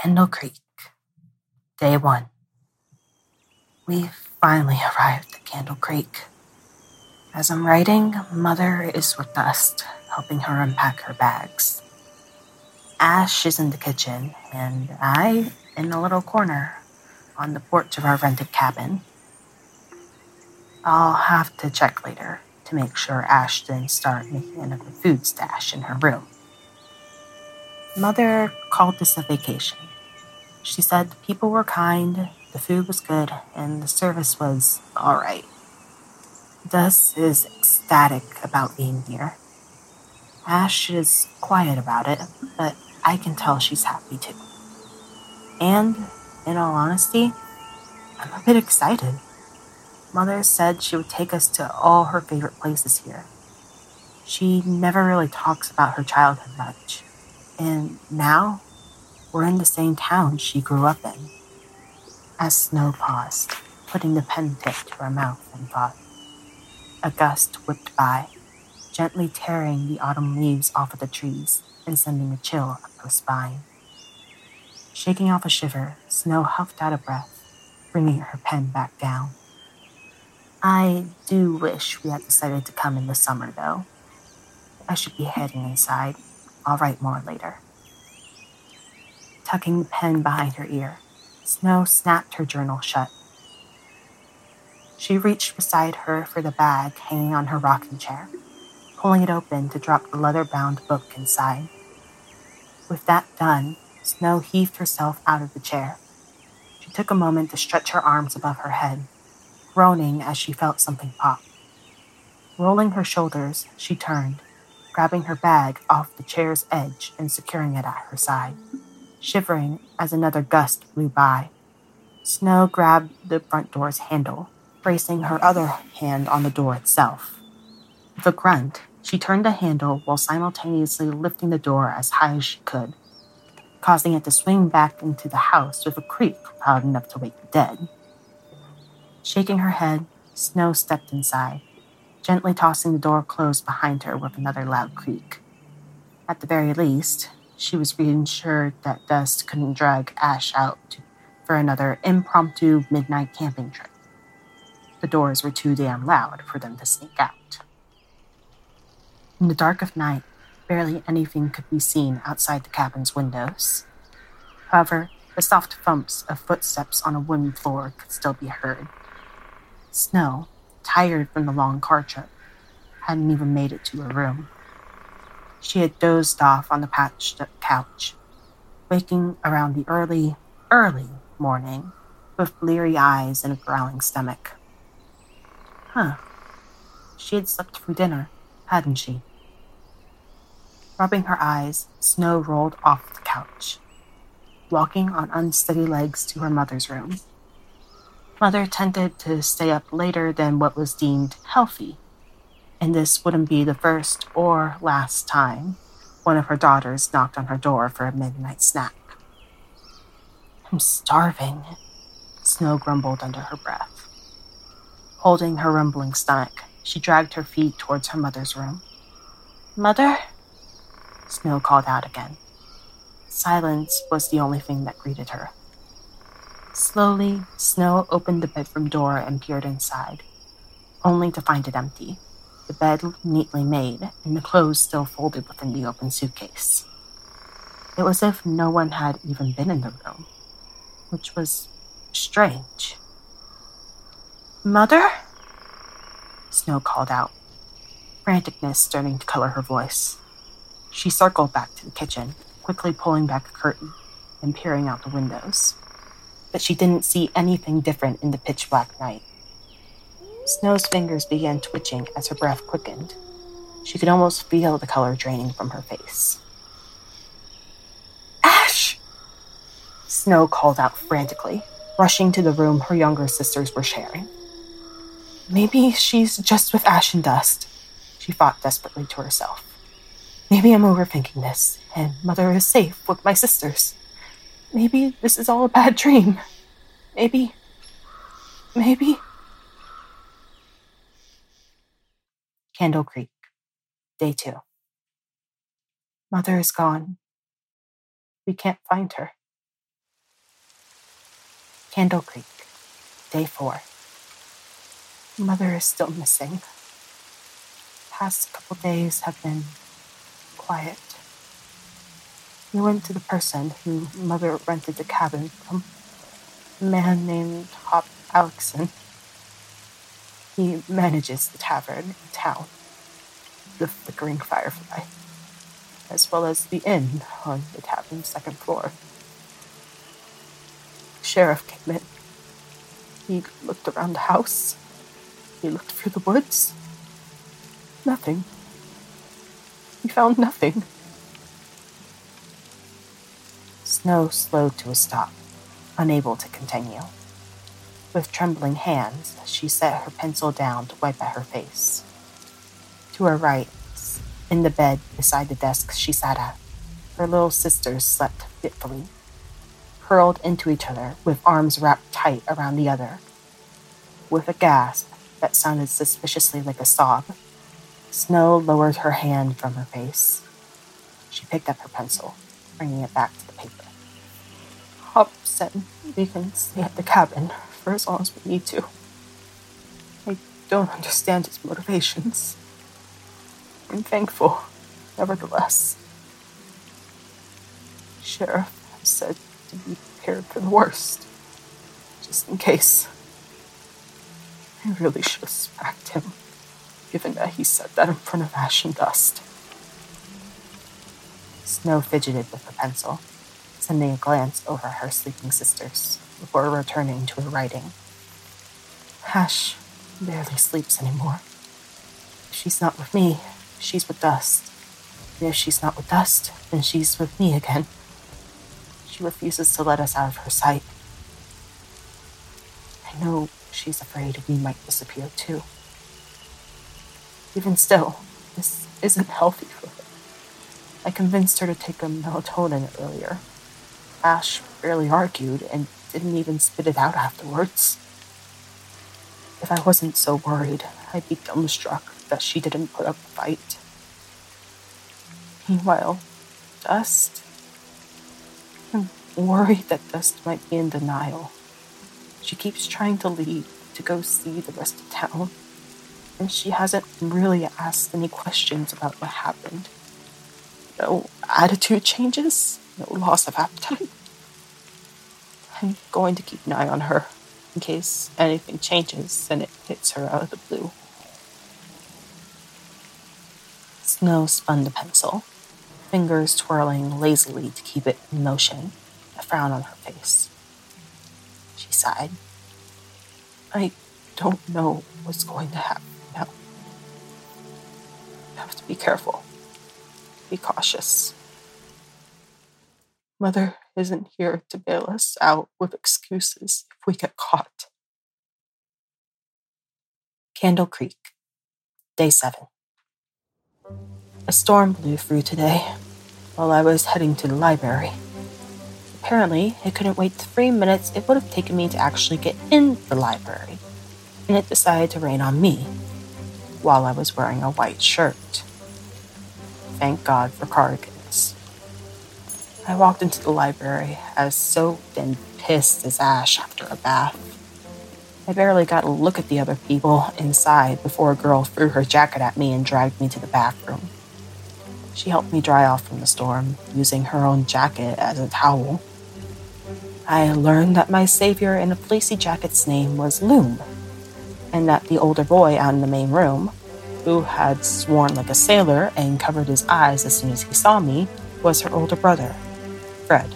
Candle Creek, day one. We've finally arrived at Candle Creek. As I'm writing, Mother is with Dust, helping her unpack her bags. Ash is in the kitchen, and I in a little corner on the porch of our rented cabin. I'll have to check later to make sure Ash didn't start making another food stash in her room. Mother called this a vacation. She said the people were kind, the food was good, and the service was alright. Dust is ecstatic about being here. Ash is quiet about it, but I can tell she's happy too. And, in all honesty, I'm a bit excited. Mother said she would take us to all her favorite places here. She never really talks about her childhood much. And now, we're in the same town she grew up in. As Snow paused, putting the pen tip to her mouth and thought. A gust whipped by, gently tearing the autumn leaves off of the trees and sending a chill up her spine. Shaking off a shiver, Snow huffed out a breath, bringing her pen back down. I do wish we had decided to come in the summer, though. I should be heading inside. I'll write more later. Tucking the pen behind her ear, Snow snapped her journal shut. She reached beside her for the bag hanging on her rocking chair, pulling it open to drop the leather bound book inside. With that done, Snow heaved herself out of the chair. She took a moment to stretch her arms above her head groaning as she felt something pop. Rolling her shoulders, she turned, grabbing her bag off the chair's edge and securing it at her side, shivering as another gust blew by. Snow grabbed the front door's handle, bracing her other hand on the door itself. With a grunt, she turned the handle while simultaneously lifting the door as high as she could, causing it to swing back into the house with a creak loud enough to wake the dead. Shaking her head, Snow stepped inside, gently tossing the door closed behind her with another loud creak. At the very least, she was reassured that Dust couldn't drag Ash out for another impromptu midnight camping trip. The doors were too damn loud for them to sneak out. In the dark of night, barely anything could be seen outside the cabin's windows. However, the soft thumps of footsteps on a wooden floor could still be heard, Snow, tired from the long car trip, hadn't even made it to her room. She had dozed off on the patched up couch, waking around the early, early morning with bleary eyes and a growling stomach. Huh. She had slept through dinner, hadn't she? Rubbing her eyes, Snow rolled off the couch, walking on unsteady legs to her mother's room. Mother tended to stay up later than what was deemed healthy, and this wouldn't be the first or last time one of her daughters knocked on her door for a midnight snack. I'm starving, Snow grumbled under her breath. Holding her rumbling stomach, she dragged her feet towards her mother's room. Mother? Snow called out again. Silence was the only thing that greeted her. Slowly, Snow opened the bedroom door and peered inside, only to find it empty, the bed neatly made, and the clothes still folded within the open suitcase. It was as if no one had even been in the room, which was strange. Mother? Snow called out, franticness starting to color her voice. She circled back to the kitchen, quickly pulling back a curtain and peering out the windows but she didn't see anything different in the pitch black night. Snow's fingers began twitching as her breath quickened. She could almost feel the color draining from her face. Ash! Snow called out frantically, rushing to the room her younger sisters were sharing. Maybe she's just with Ash and Dust, she thought desperately to herself. Maybe I'm overthinking this, and Mother is safe with my sisters. Maybe this is all a bad dream. Maybe. Maybe. Candle Creek, day two. Mother is gone. We can't find her. Candle Creek, day four. Mother is still missing. Past couple days have been quiet. We went to the person who mother rented the cabin from, a man named Hop Alexson. He manages the tavern in town, the Flickering Firefly, as well as the inn on the tavern's second floor. Sheriff came in. He looked around the house. He looked through the woods. Nothing. He found nothing. Snow slowed to a stop, unable to continue. With trembling hands, she set her pencil down to wipe at her face. To her right, in the bed beside the desk she sat at, her little sisters slept fitfully, curled into each other with arms wrapped tight around the other. With a gasp that sounded suspiciously like a sob, Snow lowered her hand from her face. She picked up her pencil, bringing it back to the paper. Hop we can stay at the cabin for as long as we need to. I don't understand his motivations. I'm thankful, nevertheless. Sheriff said to be prepared for the worst, just in case. I really should have smacked him, given that he said that in front of ash and dust. Snow fidgeted with the pencil sending a glance over her sleeping sisters before returning to her writing. Ash barely sleeps anymore. If she's not with me, she's with Dust. And if she's not with Dust, then she's with me again. She refuses to let us out of her sight. I know she's afraid we might disappear too. Even still, this isn't healthy for her. I convinced her to take a melatonin earlier, Ash barely argued and didn't even spit it out afterwards. If I wasn't so worried, I'd be dumbstruck that she didn't put up a fight. Meanwhile, Dust. I'm worried that Dust might be in denial. She keeps trying to leave to go see the rest of town, and she hasn't really asked any questions about what happened. No attitude changes, no loss of appetite. I'm going to keep an eye on her in case anything changes and it hits her out of the blue. Snow spun the pencil, fingers twirling lazily to keep it in motion, a frown on her face. She sighed. I don't know what's going to happen now. I have to be careful, be cautious. Mother isn't here to bail us out with excuses if we get caught. Candle Creek, Day 7. A storm blew through today while I was heading to the library. Apparently, it couldn't wait three minutes it would have taken me to actually get in the library, and it decided to rain on me while I was wearing a white shirt. Thank God for cardigans. I walked into the library as soaked and pissed as ash after a bath. I barely got a look at the other people inside before a girl threw her jacket at me and dragged me to the bathroom. She helped me dry off from the storm, using her own jacket as a towel. I learned that my savior in a fleecy jacket's name was Loom, and that the older boy out in the main room, who had sworn like a sailor and covered his eyes as soon as he saw me, was her older brother. Fred.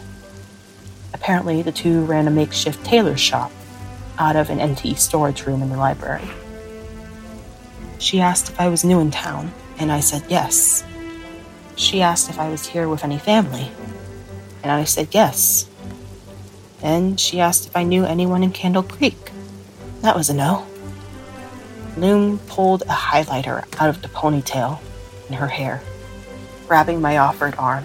Apparently, the two ran a makeshift tailor's shop out of an empty storage room in the library. She asked if I was new in town, and I said yes. She asked if I was here with any family, and I said yes. Then she asked if I knew anyone in Candle Creek. That was a no. Loom pulled a highlighter out of the ponytail in her hair, grabbing my offered arm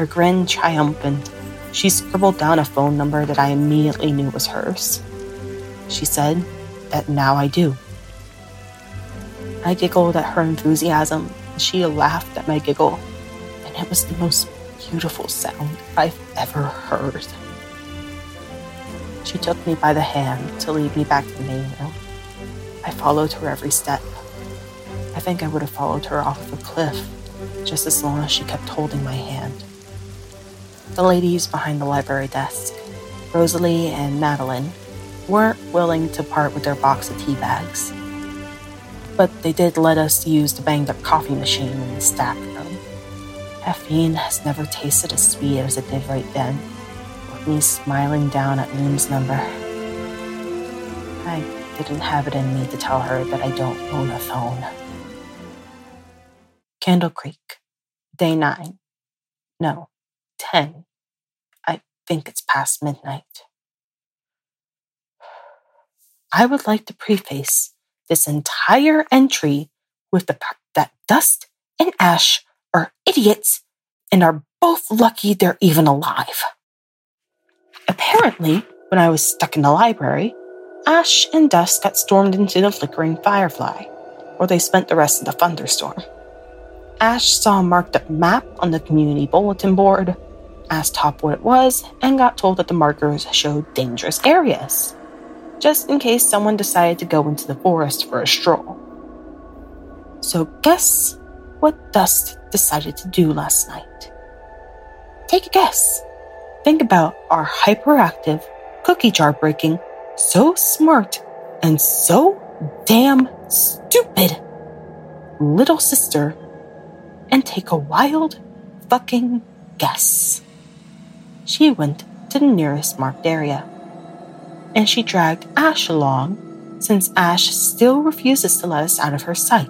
her grin triumphant, she scribbled down a phone number that I immediately knew was hers. She said that now I do. I giggled at her enthusiasm, and she laughed at my giggle, and it was the most beautiful sound I've ever heard. She took me by the hand to lead me back to the main room. I followed her every step. I think I would have followed her off of a cliff just as long as she kept holding my hand. The ladies behind the library desk, Rosalie and Madeline, weren't willing to part with their box of tea bags. But they did let us use the banged up coffee machine in the staff room. Caffeine has never tasted as sweet as it did right then, with me smiling down at Loom's number. I didn't have it in me to tell her that I don't own a phone. Candle Creek, day nine. No, ten. I think it's past midnight. I would like to preface this entire entry with the fact that Dust and Ash are idiots and are both lucky they're even alive. Apparently, when I was stuck in the library, Ash and Dust got stormed into the flickering firefly, where they spent the rest of the thunderstorm. Ash saw a marked up map on the community bulletin board, asked Hop what it was, and got told that the markers showed dangerous areas, just in case someone decided to go into the forest for a stroll. So, guess what Dust decided to do last night? Take a guess. Think about our hyperactive, cookie jar breaking, so smart, and so damn stupid little sister and take a wild fucking guess. She went to the nearest marked area. And she dragged Ash along since Ash still refuses to let us out of her sight.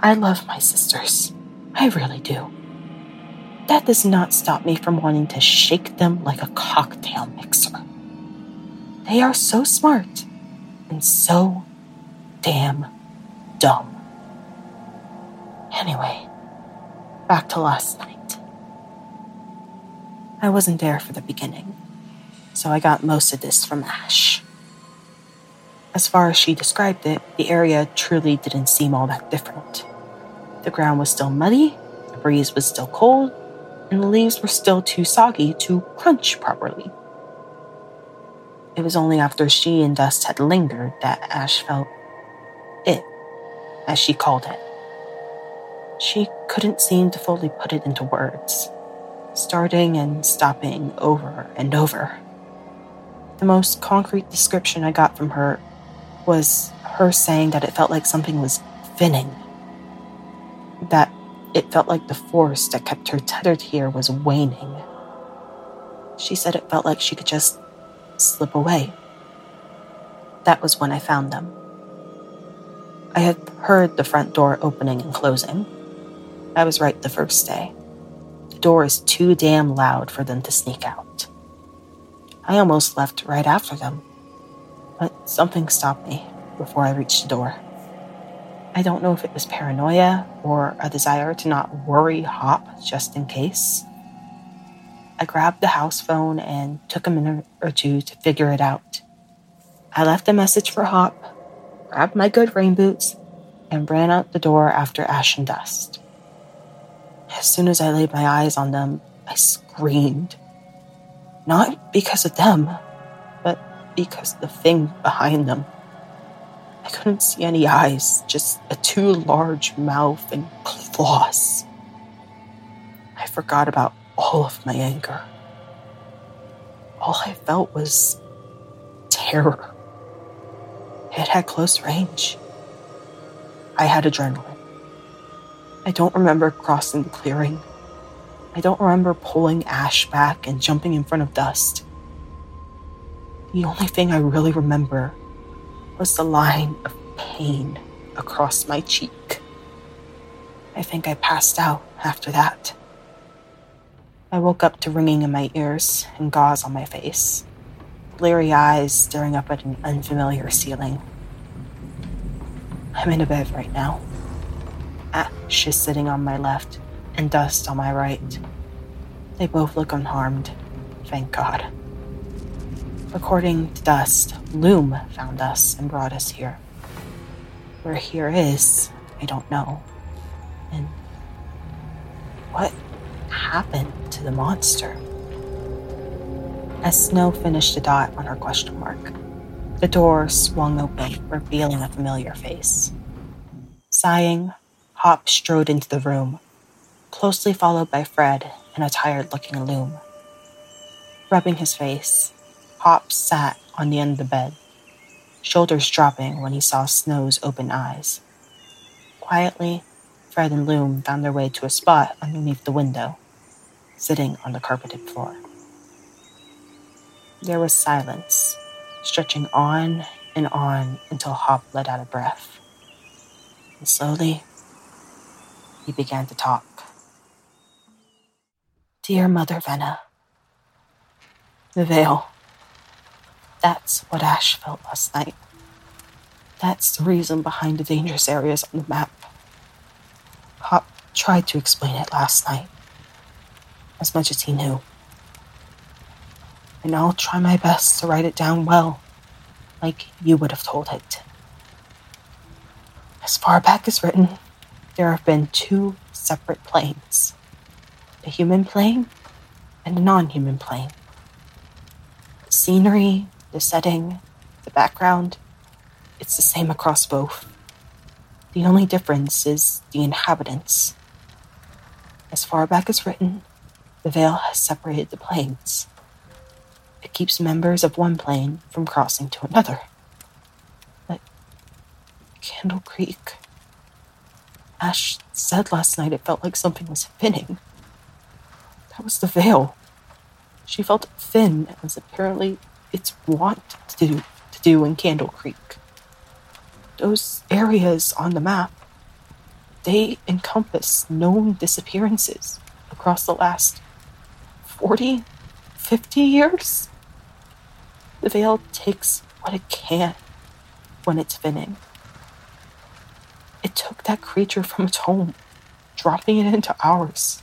I love my sisters. I really do. That does not stop me from wanting to shake them like a cocktail mixer. They are so smart and so damn dumb. Anyway, back to last night. I wasn't there for the beginning, so I got most of this from Ash. As far as she described it, the area truly didn't seem all that different. The ground was still muddy, the breeze was still cold, and the leaves were still too soggy to crunch properly. It was only after she and Dust had lingered that Ash felt it, as she called it. She couldn't seem to fully put it into words, starting and stopping over and over. The most concrete description I got from her was her saying that it felt like something was thinning. That it felt like the force that kept her tethered here was waning. She said it felt like she could just slip away. That was when I found them. I had heard the front door opening and closing. I was right the first day. Door is too damn loud for them to sneak out. I almost left right after them, but something stopped me before I reached the door. I don't know if it was paranoia or a desire to not worry Hop just in case. I grabbed the house phone and took a minute or two to figure it out. I left a message for Hop, grabbed my good rain boots, and ran out the door after Ash and Dust. As soon as I laid my eyes on them, I screamed. Not because of them, but because of the thing behind them. I couldn't see any eyes, just a too large mouth and claws. I forgot about all of my anger. All I felt was terror. It had close range. I had adrenaline. I don't remember crossing the clearing. I don't remember pulling Ash back and jumping in front of Dust. The only thing I really remember was the line of pain across my cheek. I think I passed out after that. I woke up to ringing in my ears and gauze on my face, bleary eyes staring up at an unfamiliar ceiling. I'm in a bed right now. Ash is sitting on my left and Dust on my right. They both look unharmed, thank God. According to Dust, Loom found us and brought us here. Where here is, I don't know. And what happened to the monster? As Snow finished a dot on her question mark, the door swung open, revealing a familiar face. Sighing, Hop strode into the room, closely followed by Fred and a tired looking loom. Rubbing his face, Hop sat on the end of the bed, shoulders dropping when he saw Snow's open eyes. Quietly, Fred and Loom found their way to a spot underneath the window, sitting on the carpeted floor. There was silence, stretching on and on until Hop let out a breath. And slowly, he began to talk. Dear Mother Venna, the veil. That's what Ash felt last night. That's the reason behind the dangerous areas on the map. Hop tried to explain it last night, as much as he knew. And I'll try my best to write it down well, like you would have told it. As far back as written, there have been two separate planes a human plane and a non human plane. The scenery, the setting, the background, it's the same across both. The only difference is the inhabitants. As far back as written, the veil has separated the planes. It keeps members of one plane from crossing to another. But Candle Creek. Ash said last night it felt like something was thinning. That was the veil. She felt thin, as apparently it's wont to do, to do in Candle Creek. Those areas on the map, they encompass known disappearances across the last 40, 50 years. The veil takes what it can when it's thinning. It took that creature from its home, dropping it into ours.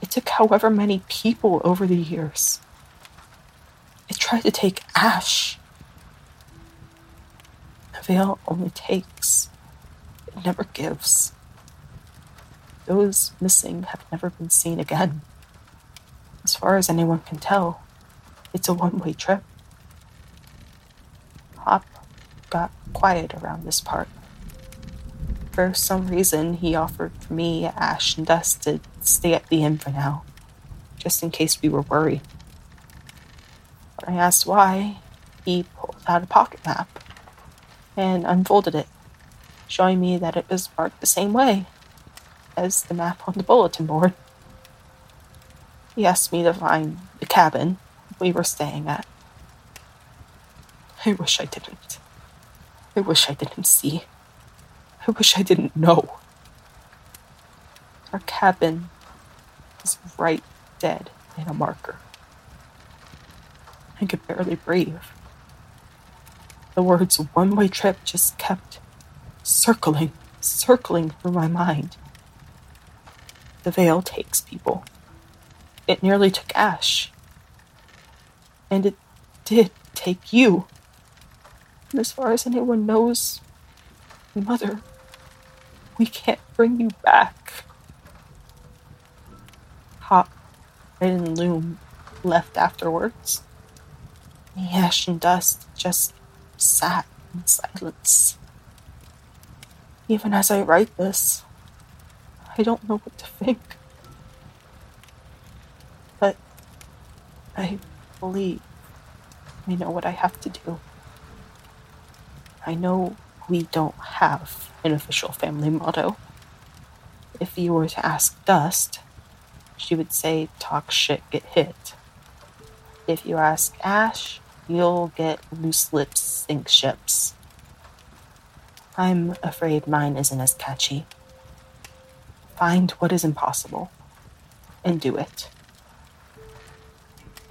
It took however many people over the years. It tried to take Ash. The veil only takes, it never gives. Those missing have never been seen again. As far as anyone can tell, it's a one way trip. Hop got quiet around this part for some reason, he offered me, Ash, and Dust to stay at the inn for now, just in case we were worried. When I asked why, he pulled out a pocket map and unfolded it, showing me that it was marked the same way as the map on the bulletin board. He asked me to find the cabin we were staying at. I wish I didn't. I wish I didn't see. I wish I didn't know. Our cabin is right dead in a marker. I could barely breathe. The words one way trip just kept circling, circling through my mind. The veil takes people. It nearly took Ash. And it did take you. And as far as anyone knows, Mother we can't bring you back. Hop and Loom left afterwards. The ash and dust just sat in silence. Even as I write this, I don't know what to think. But I believe I know what I have to do. I know we don't have an official family motto. If you were to ask Dust, she would say, talk shit, get hit. If you ask Ash, you'll get loose lips, sink ships. I'm afraid mine isn't as catchy. Find what is impossible and do it.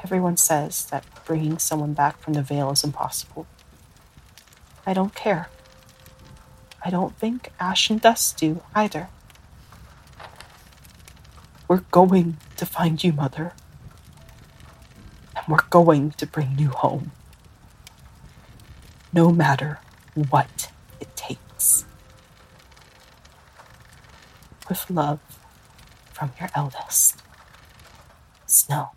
Everyone says that bringing someone back from the veil is impossible. I don't care. I don't think Ash and Dust do either. We're going to find you, Mother. And we're going to bring you home. No matter what it takes. With love from your eldest, Snow.